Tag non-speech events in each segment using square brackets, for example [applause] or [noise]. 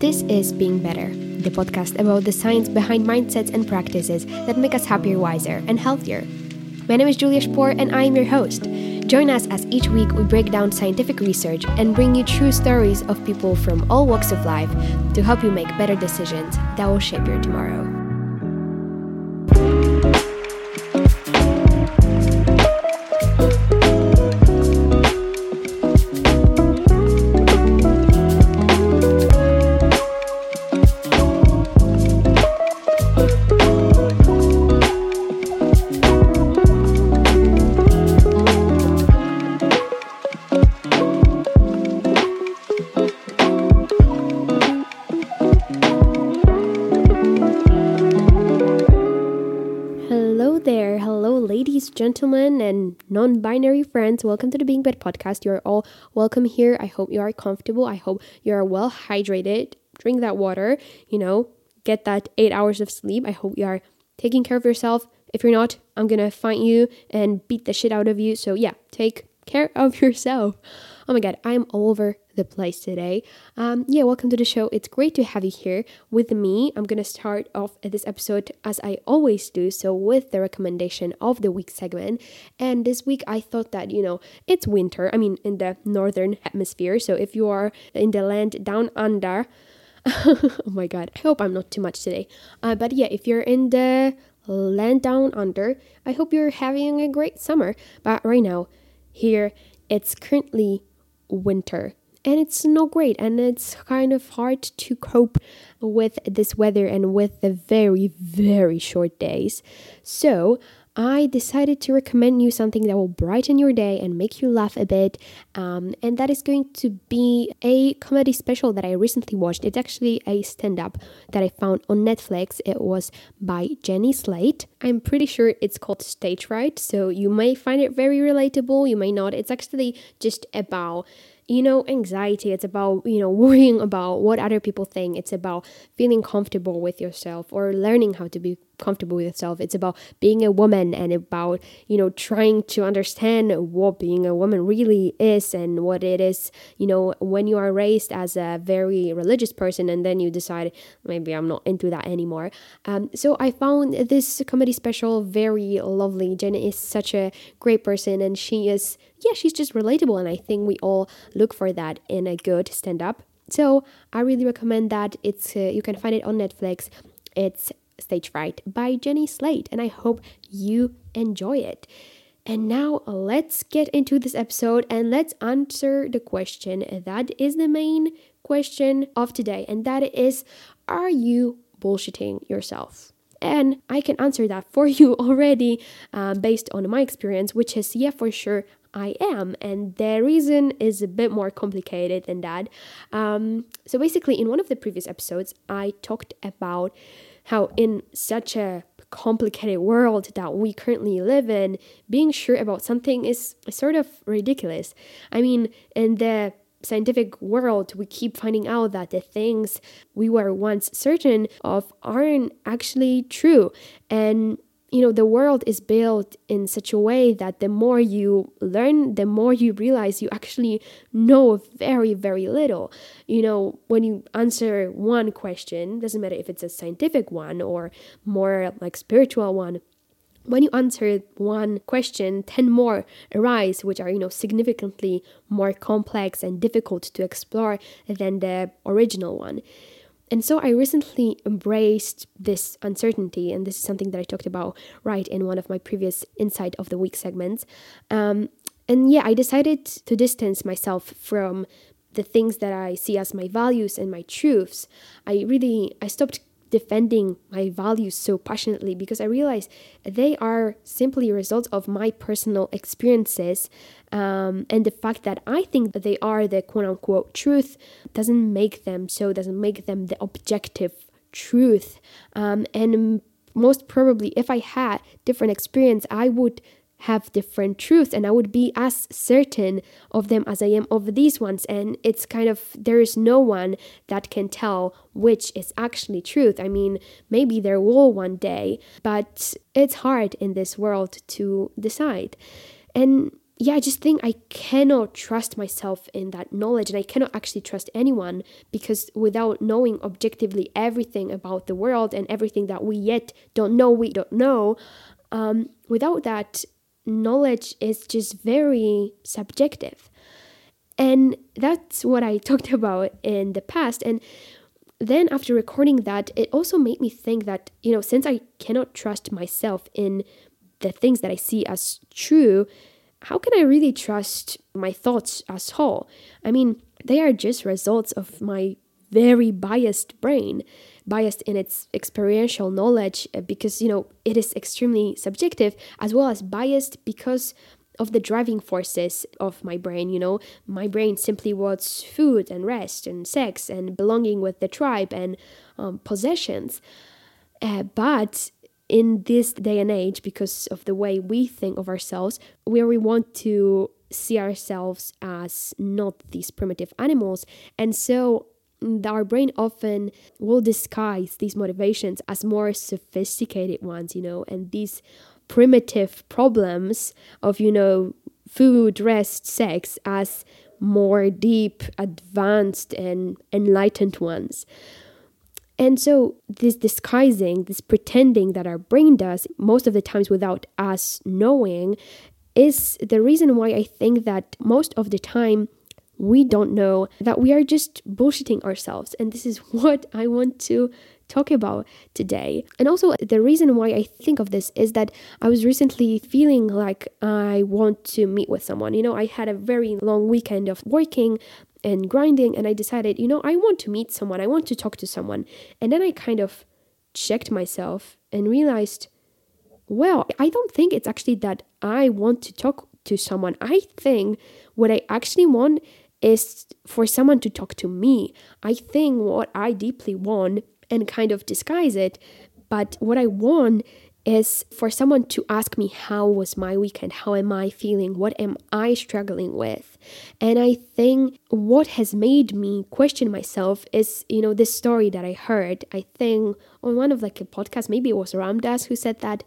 This is Being Better, the podcast about the science behind mindsets and practices that make us happier, wiser, and healthier. My name is Julia Spoor, and I am your host. Join us as each week we break down scientific research and bring you true stories of people from all walks of life to help you make better decisions that will shape your tomorrow. Non binary friends. Welcome to the Being Better podcast. You're all welcome here. I hope you are comfortable. I hope you are well hydrated. Drink that water, you know, get that eight hours of sleep. I hope you are taking care of yourself. If you're not, I'm gonna find you and beat the shit out of you. So, yeah, take care of [laughs] yourself. Oh my god, I'm all over the place today. Um, yeah, welcome to the show. It's great to have you here with me. I'm gonna start off this episode as I always do, so with the recommendation of the week segment. And this week I thought that you know it's winter. I mean, in the northern hemisphere. So if you are in the land down under. [laughs] oh my god, I hope I'm not too much today. Uh, but yeah, if you're in the land down under, I hope you're having a great summer. But right now, here it's currently winter and it's not great and it's kind of hard to cope with this weather and with the very very short days so I decided to recommend you something that will brighten your day and make you laugh a bit. Um, and that is going to be a comedy special that I recently watched. It's actually a stand up that I found on Netflix. It was by Jenny Slate. I'm pretty sure it's called Stage Fright, So you may find it very relatable, you may not. It's actually just about you know, anxiety. It's about, you know, [laughs] worrying about what other people think. It's about feeling comfortable with yourself or learning how to be comfortable with yourself. It's about being a woman and about, you know, trying to understand what being a woman really is and what it is, you know, when you are raised as a very religious person and then you decide, maybe I'm not into that anymore. Um, so I found this comedy special very lovely. Jenny is such a great person and she is, yeah, she's just relatable. And I think we all look for that in a good stand up. So I really recommend that. It's uh, you can find it on Netflix. It's Stage Fright by Jenny Slate, and I hope you enjoy it. And now let's get into this episode and let's answer the question that is the main question of today, and that is Are you bullshitting yourself? And I can answer that for [laughs] you already uh, based on my experience, which is yeah, for sure, I am. And the reason is a bit more complicated than that. Um, so, basically, in one of the previous episodes, I talked about how in such a complicated world that we currently live in, being sure about something is sort of ridiculous. I mean, in the scientific world, we keep finding out that the things we were once certain of aren't actually true. And you know the world is built in such a way that the more you learn the more you realize you actually know very very little. You know when you answer one question doesn't matter if it's a scientific one or more like spiritual one when you answer one question 10 more arise which are you know significantly more complex and difficult to explore than the original one and so I recently embraced this uncertainty, and this is something that I talked about right in one of my previous Insight of the Week segments. Um, and yeah, I decided to distance myself from the things that I see as my values and my truths. I really I stopped defending my values so passionately because I realize they are simply a result of my personal experiences. Um, and the fact that I think that they are the quote unquote truth doesn't make them so, doesn't make them the objective truth. Um, and most probably, if I had different experience, I would have different truths and I would be as certain of them as I am of these ones. And it's kind of, there is no one that can tell which is actually truth. I mean, maybe there will one day, but it's hard in this world to decide. And yeah, I just think I cannot trust myself in that knowledge and I cannot actually trust anyone because without knowing objectively everything about the world and everything that we yet don't know, we don't know, um, without that knowledge is just very subjective. And that's what I [laughs] talked about in the past. And then after recording that, it also made me think that, you know, since I cannot trust myself in the things that I see as true, how can I really trust my thoughts as whole? I mean, they are just results of my very biased brain, biased in its experiential knowledge uh, because, you know, it is extremely subjective, as well as biased because of the driving forces of my brain, you know. My brain simply wants food and rest and sex and belonging with the tribe and um, possessions. Uh, but in this day and age, because of the way we think of ourselves, where we want to see ourselves as not these primitive animals. And so our brain often will disguise these motivations as more sophisticated ones, you know, and these primitive problems of, you know, food, rest, sex as more deep, advanced, and enlightened ones. And so, this disguising, this pretending that our brain does, most of the times without us knowing, is the reason why I think that most of the time we don't know that we are just bullshitting ourselves. And this is [laughs] what I want to talk about today. And also, the reason why I think of this is that I was recently feeling like I want to meet with someone. You know, I had a very long weekend of working and grinding and I decided, you know, I want to meet someone, I want to talk to someone. And then I kind of checked myself and realized, well, I don't think it's actually that I want to talk to someone. I think what I actually want is for someone to talk to me. I think what I deeply want and kind of disguise it, but what I want is for someone to ask me how was my weekend? How am i feeling? What am i struggling with? And i think what has made me question myself is you know this story that i heard. I think on one of like a podcast maybe it was Ram Dass who said that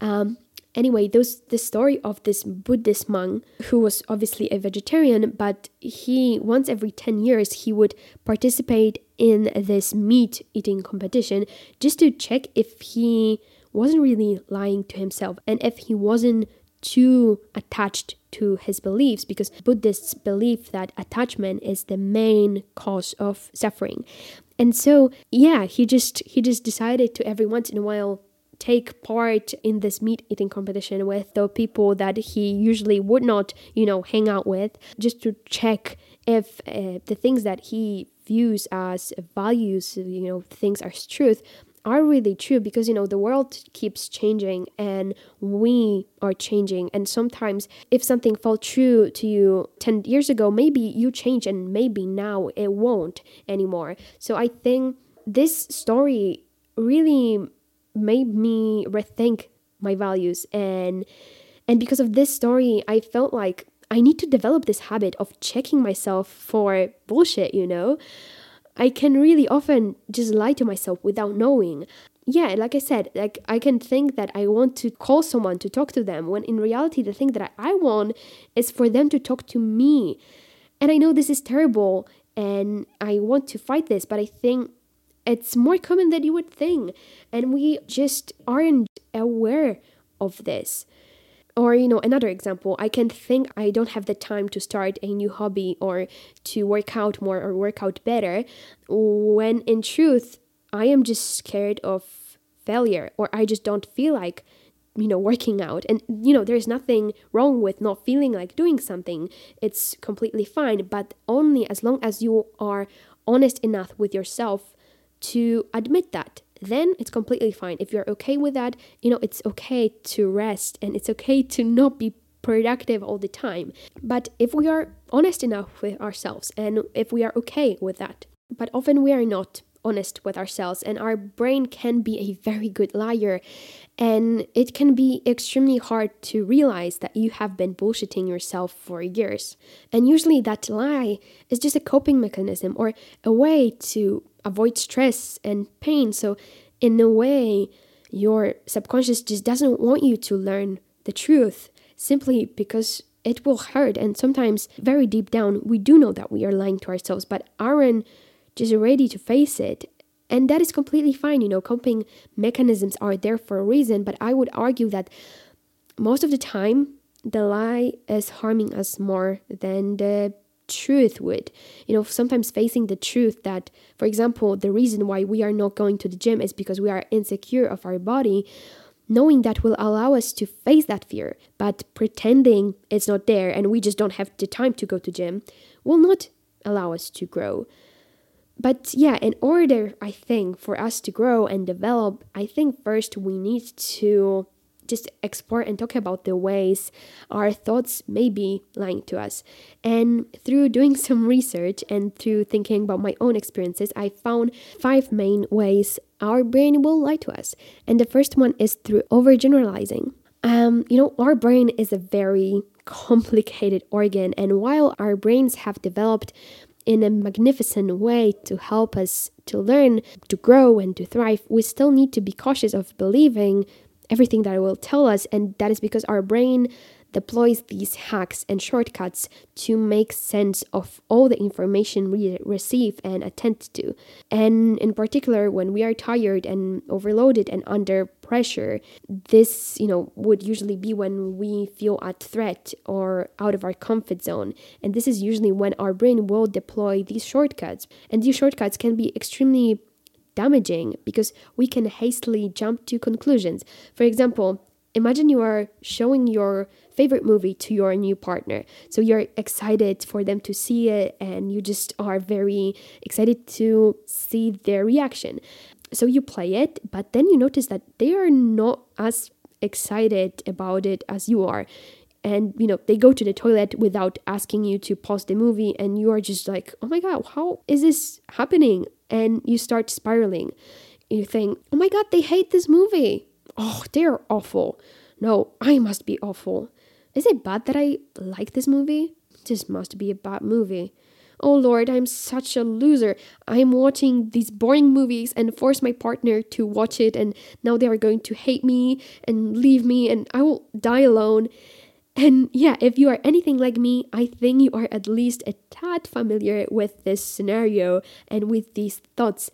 um, anyway those the story of this buddhist monk who was obviously a vegetarian but he once every 10 years he would participate in this meat eating competition just to check if he wasn't really lying to himself and if he wasn't too attached to his beliefs because buddhists believe that attachment is the main cause of suffering. And so yeah he just he just decided to every once in a while take part in this meat eating competition with the people that he usually would not you know hang out with just to check if uh, the things that he views as values you know things as truth are really true because you know the world keeps changing and we are changing. And sometimes if something felt true to you 10 years ago maybe you change and maybe now it won't anymore. So i think this story really made me rethink my values and and because of this story i felt like i need to develop this habit of checking myself for bullshit you know I can really often just lie to myself without knowing. Yeah, like I said, like I can think that I want to call someone to talk to them when in reality the thing that I want is for them to talk to me. And I know this is terrible and I want to fight this, but I think it's more common than you would think. And we just aren't aware of this. Or, you know, another example, I can think I don't have the time to start a new hobby or to work out more or work out better, when in truth, I am just scared of failure or I just don't feel like, you know, working out. And, you know, there's nothing wrong with not feeling like doing something. It's completely fine, but only as long as you are honest enough with yourself to admit that then it's completely fine. If you're okay with that, you know, it's okay to rest and it's okay to not be productive all the time. But if we are honest enough with ourselves and if we are okay with that, but often we are not honest with ourselves and our brain can be a very good liar and it can be extremely hard to realize that you have been bullshitting yourself for years and usually that lie is just a coping mechanism or a way to avoid stress and pain. So, in a way, your subconscious just doesn't want you to learn the truth simply because it will hurt. And sometimes, very deep down, we do know that we are lying to ourselves, but aren't just ready to face it. And that is completely fine. You know, coping mechanisms are there for a reason, but I would argue that most of the time, the lie is harming us more than the truth would. You know, sometimes facing the truth that, for example, the reason why we are not going to the gym is because we are insecure of our body. Knowing that will allow us to face that fear, but pretending it's not there and we just don't have the time to go to gym will not allow us to grow. But yeah, in order, I think, for us to grow and develop, I think first we need to just explore and talk about the ways our thoughts may be lying to us. And through doing [laughs] some research and through thinking about my own experiences, I found five main ways our brain will lie to us. And the first one is through overgeneralizing. Um, you know, our brain is a very [laughs] complicated organ, and while our brains have developed in a magnificent way to help us to learn, to grow, and to thrive, we still need to be cautious of believing everything that it will tell us. And that is because our brain deploys these hacks and shortcuts to make sense of all the information we receive and attend to. And in particular, when we are tired and overloaded and under pressure, this, you know, would usually be when we feel at threat or out of our comfort zone. And this is usually when our brain will deploy these shortcuts. And these shortcuts can be extremely damaging because we can hastily jump to conclusions. For example, imagine you are showing your favorite movie to your new partner. So you're excited for them to see it and you just are very excited to see their reaction. So you play it, but then you notice that they are not as excited about it as you are. And you know they go to the toilet without asking you to pause the movie and you are just like oh my god how is this happening? And you start spiraling. You think oh my god they hate this movie. Oh they're awful. No i must be awful is it bad that i like this movie this must be a bad movie Oh Lord, I'm such a loser. I'm watching these boring movies and force my partner to watch it, and now they are going to hate me and leave me, and I will die alone. And yeah, if you are anything like me, I think you are at least a tad familiar with this scenario and with these thoughts.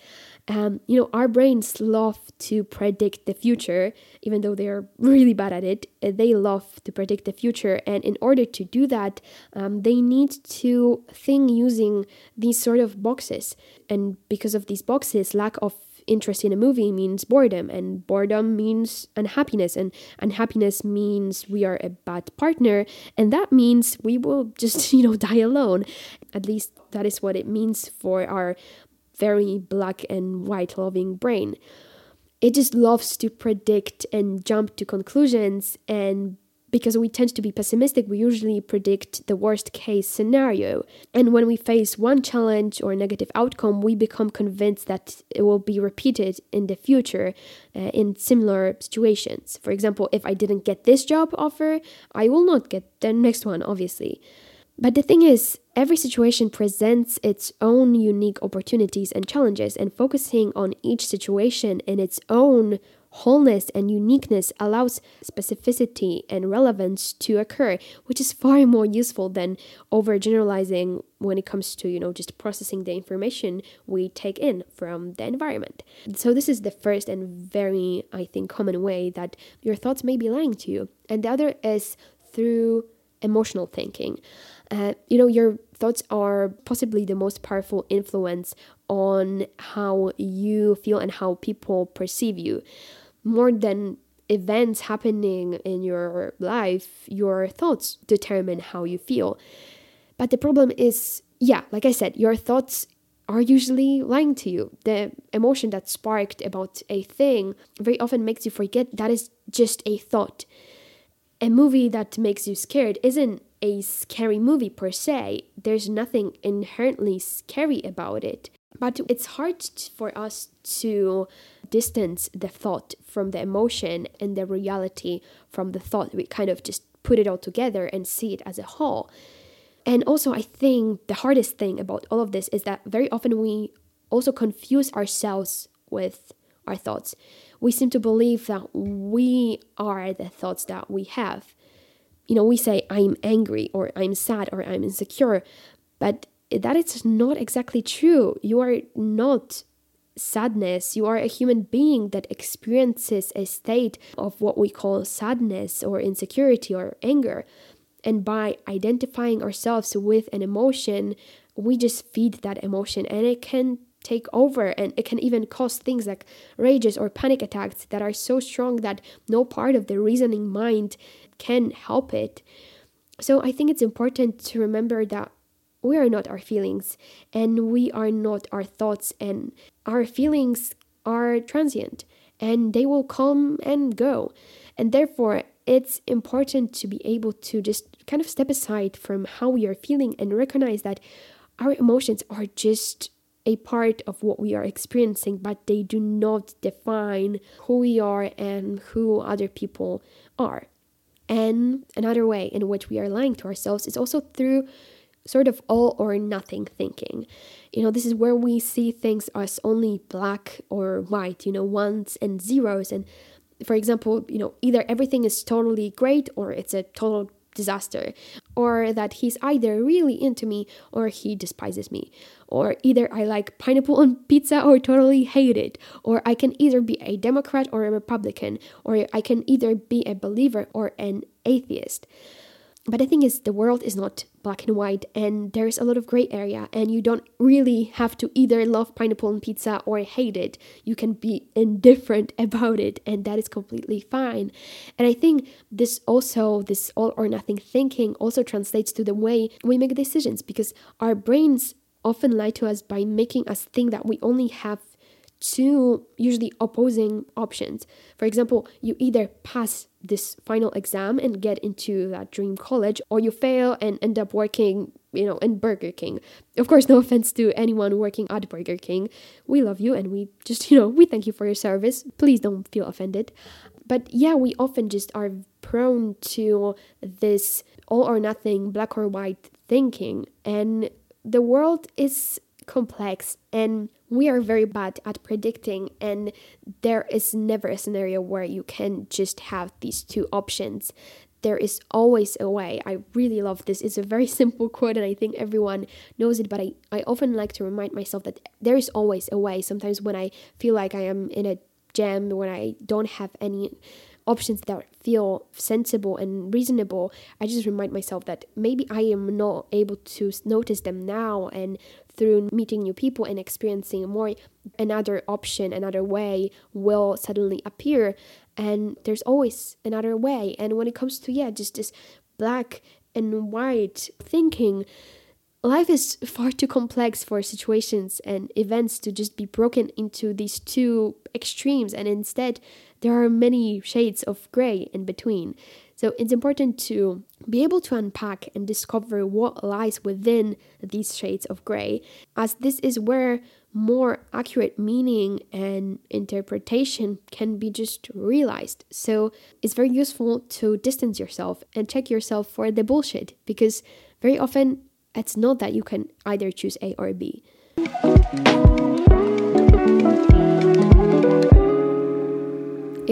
Um, you know, our brains love to predict the future, even though they are really bad at it. Uh, they love to predict the future, and in order to do that, um, they need to think using these sort of boxes. And because of these boxes, lack of interest in a movie means boredom, and boredom means unhappiness, and unhappiness means we are a bad partner, and that means we will just, [laughs] you know, die alone. At least that is what it means for our very black and white loving brain. It just loves to predict and jump to conclusions and because we tend to be pessimistic, we usually predict the worst case scenario. And when we face one challenge or negative outcome, we become convinced that it will be repeated in the future uh, in similar situations. For example, if I didn't get this job offer, I will not get the next one, obviously. But the thing is, every situation presents its own unique opportunities and challenges, and focusing on each situation in its own wholeness and uniqueness allows specificity and relevance to occur, which is far more useful than overgeneralizing when it comes to, you know, just processing the information we take in from the environment. So this is the first and very, I think, common way that your thoughts may be lying to you. And the other is through emotional thinking. Uh, you know, your thoughts are possibly the most powerful influence on how you feel and how people perceive you. More than events happening in your life, your thoughts determine how you feel. But the problem is, yeah, like I said, your thoughts are usually lying to you. The emotion that sparked about a thing very often makes you forget that is just a thought. A movie that makes you scared isn't a scary movie per se. There's nothing inherently scary about it. But it's hard for us to distance the thought from the emotion and the reality from the thought. We kind of just put it all together and see it as a whole. And also, I think the hardest thing about all of this is that very often we also confuse ourselves with our thoughts. We seem to believe that we are the thoughts that we have you know, we say, I'm angry or I'm sad or I'm insecure, but that is not exactly true. You are not sadness. You are a human being that experiences a state of what we call sadness or insecurity or anger. And by identifying ourselves with an emotion, we just feed that emotion and it can take over and it can even cause things like rages or panic attacks that are so strong that no part of the reasoning mind can help it. So I think it's important to remember that we are not our feelings and we are not our thoughts and our feelings are transient and they will come and go. And therefore, it's important to be able to just kind of step aside from how we are feeling and recognize that our emotions are just a part of what we are experiencing, but they do not define who we are and who other people are. And another way in which we are lying to ourselves is also through sort of all or nothing thinking. You know, this is where we see things as only black or white, you know, ones and zeros. And for example, you know, either everything is totally great or it's a total disaster, or that he's either really into me or he despises me, or either I like pineapple on pizza or totally hate it, or I can either be a Democrat or a Republican, or I can either be a believer or an atheist. But the thing is, the world is not black and white, and there's a lot of gray area, and you don't really have to either love pineapple on pizza or hate it. You can be indifferent [laughs] about it, and that is completely fine. And I think this also, this all or nothing thinking, also translates to the way we make decisions because our brains often lie to us by making us think that we only have two usually opposing options. For example, you either pass this final exam and get into that dream college, or you fail and end up working, you know, in Burger King. Of course, no [laughs] offense to anyone working at Burger King. We love you and we just, you know, we thank you for your service. Please don't feel offended. But yeah, we often just are prone to this all or nothing, black or white thinking. And the world is complex and we are very bad at predicting and there is never a scenario where you can just have these two options. There is always a way. I really love this. It's a very [laughs] simple quote and i think everyone knows it but I, I often like to remind myself that there is always a way. Sometimes when i feel like i am in a jam when i don't have any options that feel sensible and reasonable, I just remind myself that maybe I am not able to notice them now. And through meeting new people and experiencing more, another option, another way will suddenly appear. And there's always another way. And when it comes to, yeah, just this black and white thinking, life is far too complex for situations and events to just be broken into these two extremes and instead there are many shades of gray in between so it's important to be able to unpack and discover what lies within these shades of gray as this is where more accurate meaning and interpretation can be just realized. So it's very useful to distance yourself and check yourself for the bullshit because very often it's not that you can either choose A or B.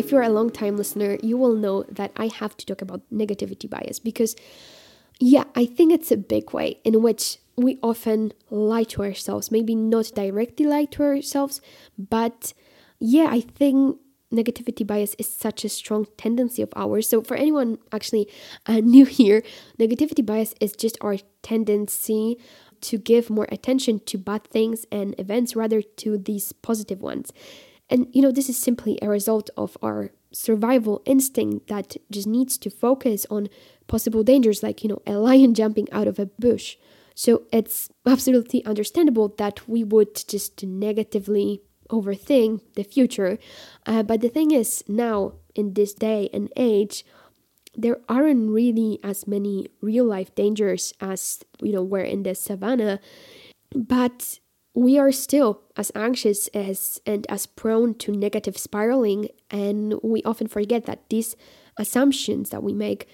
If you're a long time listener, you will know that I have to talk about negativity bias because, yeah, I think it's a big way in which we often lie to ourselves. Maybe not directly lie to ourselves, but yeah, I think negativity bias is such a strong tendency of ours. So, for anyone actually uh, [laughs] new here, negativity bias is just our tendency to give more attention to bad things and events rather to these positive ones. And you know, this is simply a result of our survival instinct that just needs to focus on possible dangers, like, you know, a lion [laughs] jumping out of a bush. So, it's absolutely understandable that we would just negatively overthink the future. Uh, but the thing is, now in this day and age, there aren't really as many real life dangers as you know were in the savannah, but we are still as anxious as and as prone to negative spiraling, and we often forget that these assumptions that we make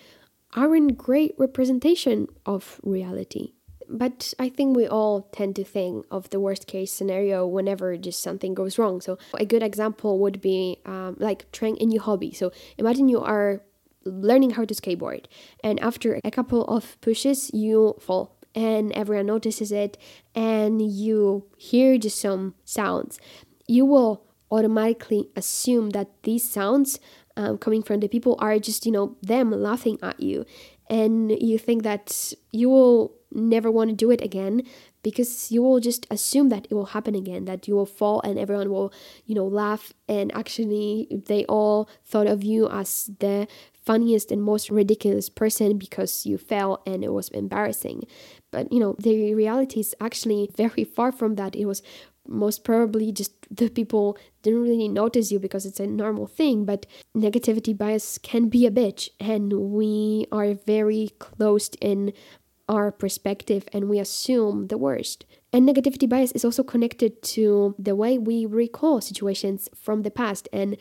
aren't great representation of reality. But I think we all tend to think of the worst case scenario whenever just something goes wrong. So, a good example would be um, like trying a new hobby. So, imagine you are learning how to skateboard. And after a couple of pushes, you fall and everyone notices it and you hear just some sounds. You will automatically assume that these sounds um, coming from the people are just, you know, them laughing at you. And you think that you will never want to do it again because you will just assume that it will happen again that you will fall and everyone will you know laugh and actually they all thought of you as the funniest and most ridiculous person because you fell and it was embarrassing but you know the reality is actually very far from that. It was most probably just the people didn't really notice you because it's a normal thing but negativity bias can be a bitch. And we are very closed in our perspective and we assume the worst. And negativity bias is also connected to the way we recall situations from the past. And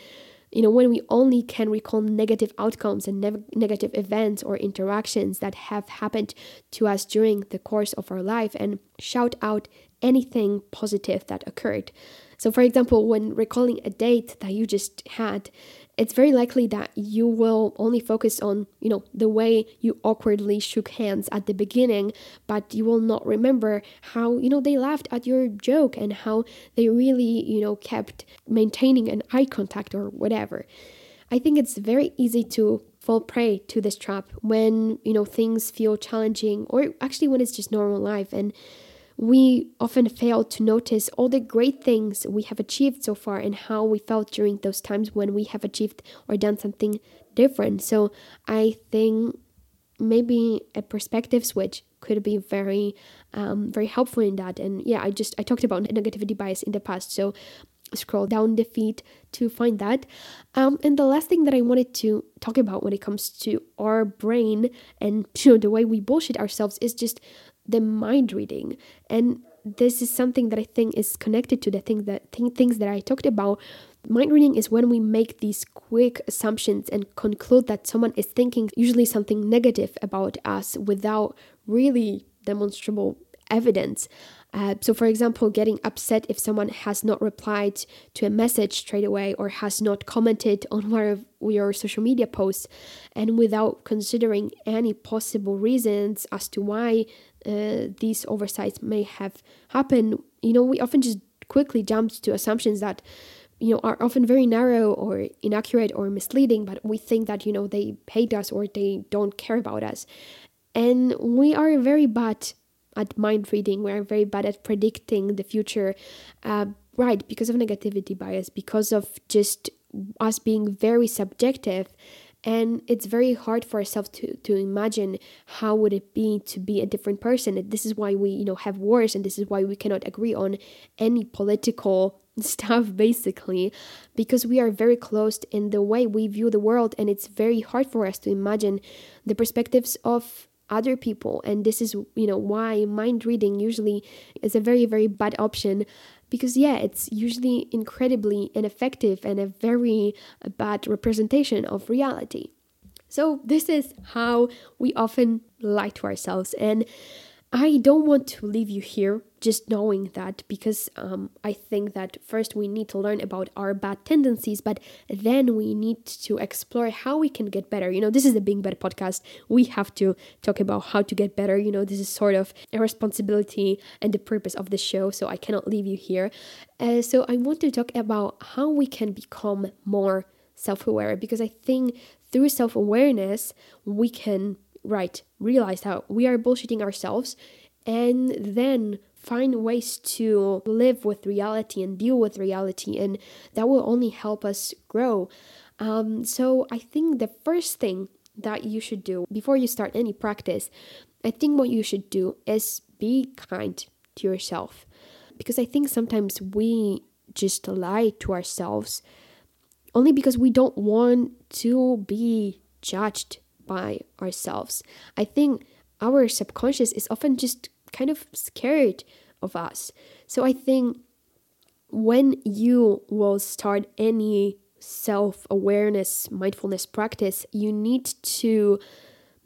you know when we only can recall negative outcomes and ne- negative events or interactions that have happened to us during the course of our life and shout out anything positive that occurred. So for example when recalling a date that you just had it's very likely that you will only focus on, you know, the way you awkwardly shook hands at the beginning, but you will not remember how, you know, they laughed at your joke and how they really, you know, kept maintaining an eye contact or whatever. I think it's very easy to fall prey to this trap when, you know, things feel challenging or actually when it's just normal life and we often fail to notice all the great things we have achieved so far and how we felt during those times when we have achieved or done something different. So I think maybe a perspective switch could be very um, very helpful in that and yeah i just i talked about negativity bias in the past so scroll down the feed to find that um, and the last thing that i wanted to talk about when it comes to our brain and [laughs] you know the way we bullshit ourselves is just the mind reading. And this is something that i think is connected to the thing that th- things that i talked about. Mind reading is when we make these quick assumptions and conclude that someone is thinking usually something negative about us without really demonstrable evidence uh, so, for example, getting upset if someone has not replied to a message straight away or has not commented on one of your social media posts, and without considering any possible reasons as to why uh, these oversights may have happened, you know, we often just quickly jump to assumptions that you know are often very narrow or inaccurate or misleading but we think that you know they hate us or they don't care about us. And we are very bad at mind reading we're very bad at predicting the future uh, right because of negativity bias because of just us being very subjective. And it's very hard for ourselves to, to imagine how would it be to be a different person. This is why we you know have wars and this is why we cannot agree on any political [laughs] stuff basically because we are very closed in the way we view the world. And it's very hard for us to imagine the perspectives of other people. And this is you know why mind reading usually is a very very bad option because yeah it's usually incredibly ineffective and a very bad representation of reality. So this is how we often lie to ourselves. And I don't want to leave you here just knowing that because um, I think that first we need to learn about our bad tendencies, but then we need to explore how we can get better. You know, this is the Being Better podcast. We have to talk about how to get better. You know, this is sort of a responsibility and the purpose of the show, so I cannot leave you here. Uh, so I want to talk about how we can become more self aware because I think through self awareness, we can right, realize how we are bullshitting ourselves and then find ways to live with reality and deal with reality, and that will only help us grow. Um, so, I think the first thing that you should do before you start any practice, I think what you should do is be kind to yourself. Because I think sometimes we just lie to ourselves only because we don't want to be judged by ourselves. I think our subconscious is often just kind of scared of us. So I think when you will start any self awareness, mindfulness practice, you need to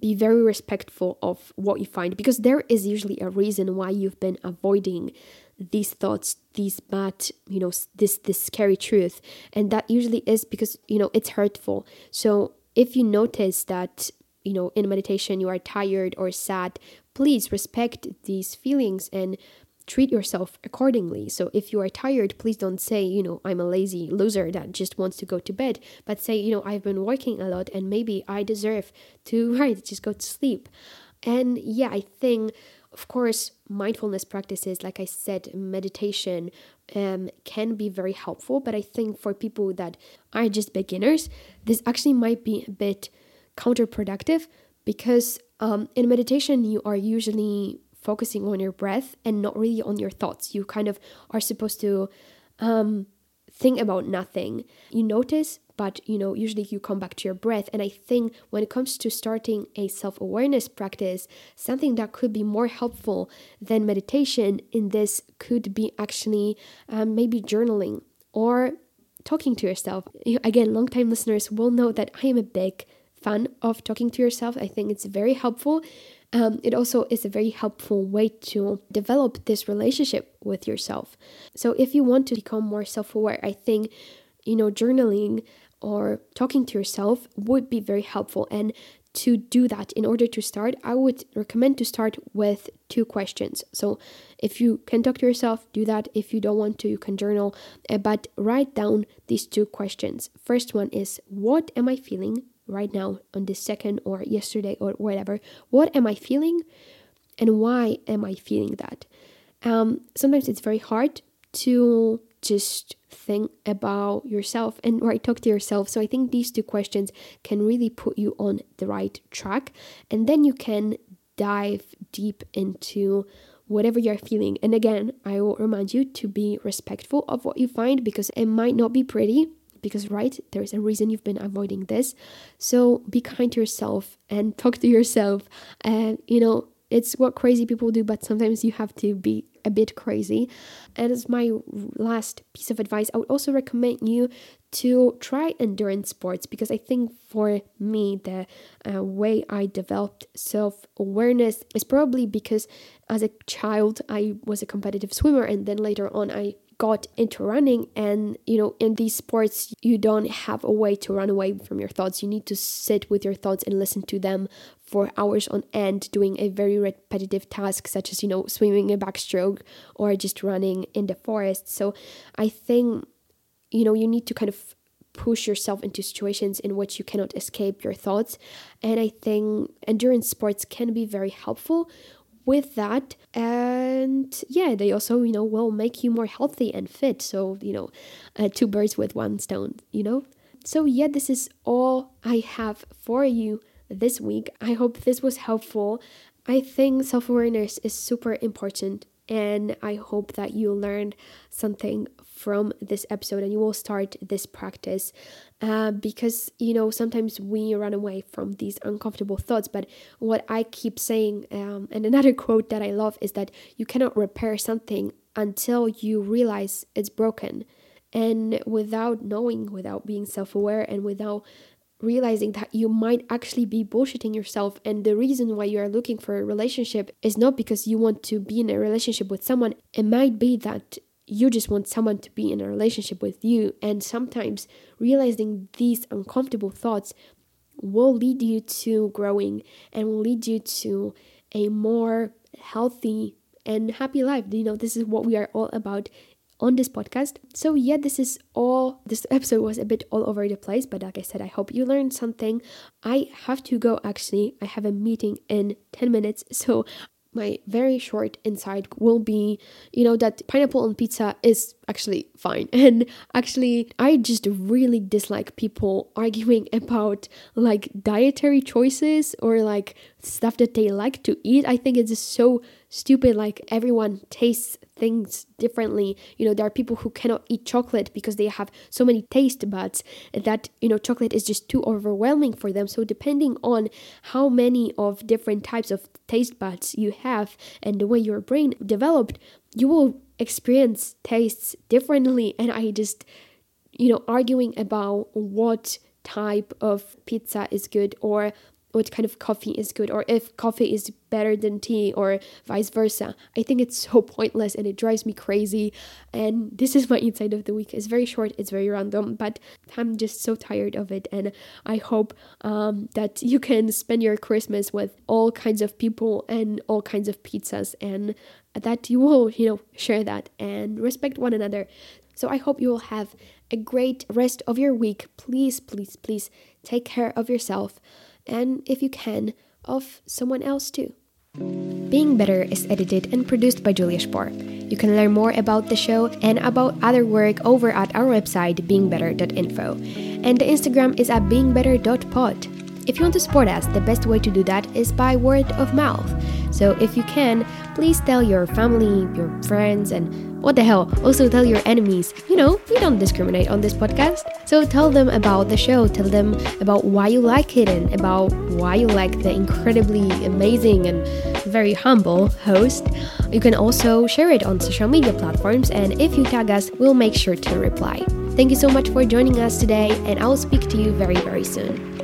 be very respectful of what you find because there is usually a reason why you've been avoiding these thoughts these bad you know this this scary truth and that usually is because you know it's hurtful so if you notice that you know in meditation you are tired or sad please respect these feelings and treat yourself accordingly. So if you are tired, please don't say, you know, I'm a lazy loser that just wants to go to bed, but say, you know, I've been working a lot and maybe I deserve to, [laughs] right, just go to sleep. And yeah, I think, of course, mindfulness practices, like I said, meditation um, can be very helpful. But I think for people that are just beginners, this actually might be a bit counterproductive because um, in meditation, you are usually focusing on your breath and not really on your thoughts. You kind of are supposed to um, think about nothing. You notice, but you know, usually you come back to your breath. And I think when it comes to starting a self awareness practice, something that could be more helpful than meditation in this could be actually um, maybe journaling or talking to yourself. Again, long-time listeners will know that I am a big fan of talking to yourself. I think it's very helpful um, it also is a very helpful way to develop this relationship with yourself. So, if you want to become more self aware, I think, you know, journaling or talking to yourself would be very helpful. And to do that, in order to start, I would recommend to start with two questions. So, if you can talk to yourself, do that. If you don't want to, you can journal, uh, but write down these two questions. First one is What am I feeling right now on this second or yesterday or whatever what am i feeling and why am i feeling that um, sometimes it's very hard to just think about yourself and right talk to yourself. So i think these two questions can really put you on the right track. And then you can dive deep into whatever you're feeling. And again i will remind you to be respectful of what you find because it might not be pretty because right there's a reason you've been avoiding this. So be kind to yourself and [laughs] talk to yourself. And you know it's what crazy people do but sometimes you have to be a bit crazy. And as my last piece of advice. I would also recommend you to try endurance sports because i think for me the uh, way i developed self-awareness is probably because as a child i was a competitive swimmer and then later on i got into running and you know in these sports you don't have a way to run away from your thoughts. You need to sit with your thoughts and listen to them for hours on end doing a very repetitive task such as you know swimming a backstroke or just running in the forest. So i think you know you need to kind of push yourself into situations in which you cannot escape your thoughts. And i think endurance sports can be very helpful with that. And yeah they also you know will make you more healthy and fit. So you know uh, two birds with one stone you know? So yeah this is all i have for you this week. I hope this was helpful. I think self-awareness is super important. And i hope that you learned something from this episode and you will start this practice uh, because you know sometimes we run away from these uncomfortable thoughts. But what i keep saying um, and another [laughs] quote that i love is that you cannot repair something until you realize it's broken. And without knowing without being self-aware and without realizing that you might actually be bullshitting yourself. And the reason why you are looking for a relationship is not because you want to be in a relationship with someone. It might be that you just want someone to be in a relationship with you. And sometimes realizing these uncomfortable thoughts will lead you to growing and will lead you to a more healthy and happy life. You know, this is what we are all about on this podcast. So, yeah, this is all. This episode was a bit all over the place, but like I said, I hope you learned something. I have to go actually. I have a meeting in 10 minutes, [laughs] so my very short insight will be you know that pineapple on pizza is actually fine. [laughs] And actually i just really dislike people arguing about like dietary choices or like stuff that they like to eat. I think it's so stupid like everyone tastes things differently. You know there are people who cannot eat chocolate because they have so many taste buds that you know chocolate is just too overwhelming for them. So depending on how many of different types of taste buds you have and the way your brain developed you will experience tastes differently. And i just you know arguing about what type of pizza is good or what kind of coffee is good or if coffee is better than tea or vice versa. I think it's so pointless and it drives me crazy. And this is my insight of the week. It's very short, it's very random, but I'm just so tired of it. And I hope um, that you can spend your Christmas with all kinds of people and all kinds of pizzas and that you will, you know, share that and respect one another. So I hope you will have a great rest of your week. Please, please, please take care of yourself and, if you can, of someone else too. Being Better is edited and produced by Julia Spor. You can learn more about the show and about other work over at our website beingbetter.info. And the Instagram is at beingbetter.pod. If you want to support us, the best way to do that is by word of mouth. So if you can, please tell your family, your friends, and what the hell, also tell your enemies. You know, we don't discriminate on this podcast. So tell them about the show, tell them about why you like it and about why you like the incredibly amazing and very humble host. You can also share it on social media platforms, and if you tag us, we'll make sure to reply. Thank you so much for joining us today, and I will speak to you very, very soon.